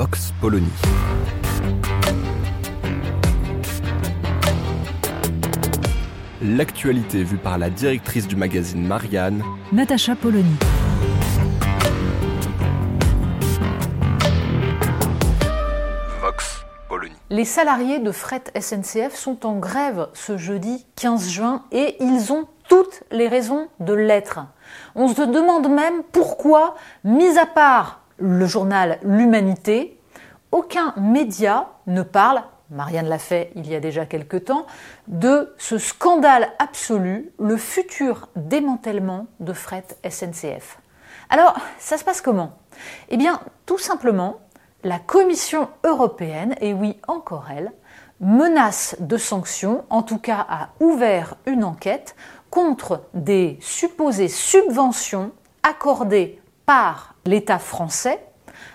Vox Polony. L'actualité vue par la directrice du magazine Marianne, Natacha Polony. Vox Polony. Les salariés de fret SNCF sont en grève ce jeudi 15 juin et ils ont toutes les raisons de l'être. On se demande même pourquoi, mis à part le journal L'Humanité, aucun média ne parle, Marianne l'a fait il y a déjà quelque temps, de ce scandale absolu, le futur démantèlement de fret SNCF. Alors, ça se passe comment? Eh bien, tout simplement, la Commission européenne, et oui encore elle, menace de sanctions, en tout cas a ouvert une enquête contre des supposées subventions accordées par l'État français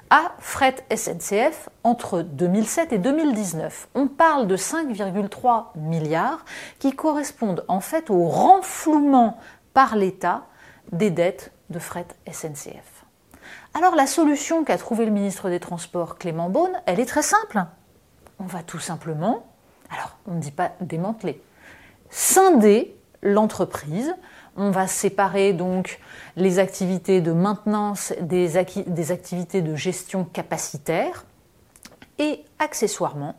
à Fret SNCF entre 2007 et 2019. On parle de 5,3 milliards qui correspondent en fait au renflouement par l'État des dettes de Fret SNCF. Alors la solution qu'a trouvée le ministre des Transports Clément Beaune, elle est très simple. On va tout simplement, alors on ne dit pas démanteler, scinder l'entreprise. On va séparer donc les activités de maintenance des, activités de gestion capacitaire et accessoirement,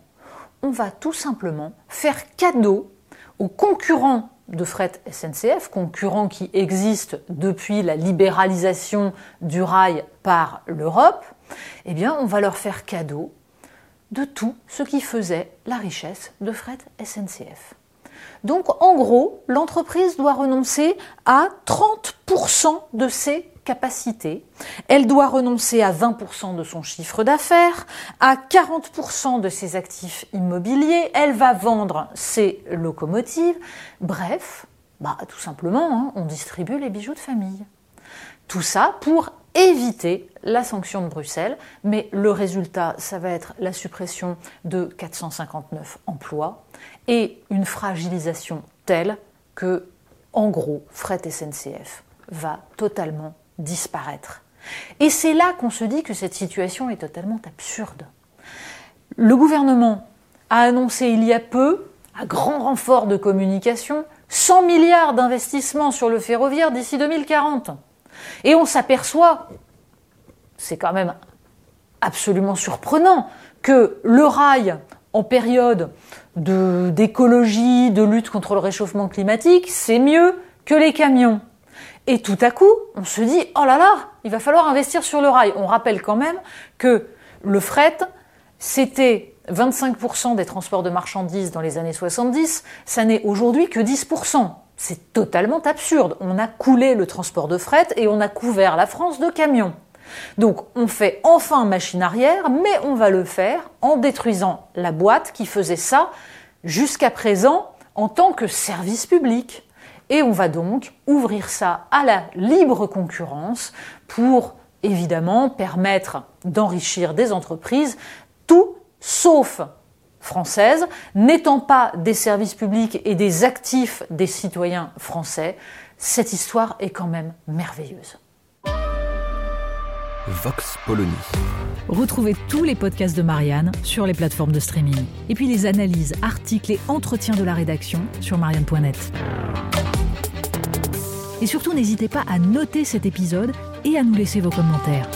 on va tout simplement faire cadeau aux concurrents de fret SNCF, concurrents qui existent depuis la libéralisation du rail par l'Europe, eh bien, on va leur faire cadeau de tout ce qui faisait la richesse de fret SNCF. Donc, en gros, l'entreprise doit renoncer à 30% de ses capacités. Elle doit renoncer à 20% de son chiffre d'affaires, à 40% de ses actifs immobiliers. Elle va vendre ses locomotives. Bref, bah, tout simplement, hein, on distribue les bijoux de famille. Tout ça pour éviter la sanction de Bruxelles, mais le résultat, ça va être la suppression de 459 emplois et une fragilisation telle que, en gros, Fret SNCF va totalement disparaître. Et c'est là qu'on se dit que cette situation est totalement absurde. Le gouvernement a annoncé il y a peu, à grand renfort de communication, 100 milliards d'investissements sur le ferroviaire d'ici 2040. Et on s'aperçoit, c'est quand même absolument surprenant, que le rail, en période d'écologie, de, lutte contre le réchauffement climatique, c'est mieux que les camions. Et tout à coup, on se dit, oh là là, il va falloir investir sur le rail. On rappelle quand même que le fret, c'était 25% des transports de marchandises dans les années 70, ça n'est aujourd'hui que 10%. C'est totalement absurde. On a coulé le transport de fret et on a couvert la France de camions. Donc on fait enfin machine arrière, mais on va le faire en détruisant la boîte qui faisait ça jusqu'à présent en tant que service public. Et on va donc ouvrir ça à la libre concurrence pour évidemment permettre d'enrichir des entreprises, tout sauf françaises, n'étant pas des services publics et des actifs des citoyens français. Cette histoire est quand même merveilleuse. Vox Polony. Retrouvez tous les podcasts de Marianne sur les plateformes de streaming. Et puis les analyses, articles et entretiens de la rédaction sur marianne.net. Et surtout, n'hésitez pas à noter cet épisode et à nous laisser vos commentaires.